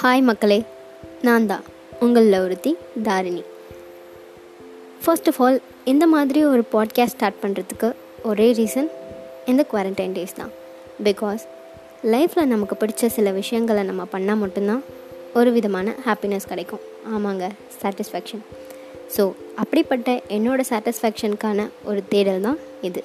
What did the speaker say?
Hi மக்களே நான் தான் உங்களில் ஒருத்தி தாரிணி. ஃபர்ஸ்ட் ஆஃப் ஆல் இந்த மாதிரி ஒரு பாட்காஸ்ட் ஸ்டார்ட் பண்ணுறதுக்கு ஒரே ரீசன் இந்த குவாரண்டைன் டேஸ் தான். பிகாஸ் லைஃப்பில் நமக்கு பிடிச்ச சில விஷயங்களை நம்ம பண்ணால் மட்டும்தான் ஒரு விதமான ஹாப்பினஸ் கிடைக்கும். ஆமாங்க சாட்டிஸ்ஃபேக்ஷன் ஸோ அப்படிப்பட்ட என்னோடய சாட்டிஸ்ஃபேக்ஷனுக்கான ஒரு தேடல் தான் இது.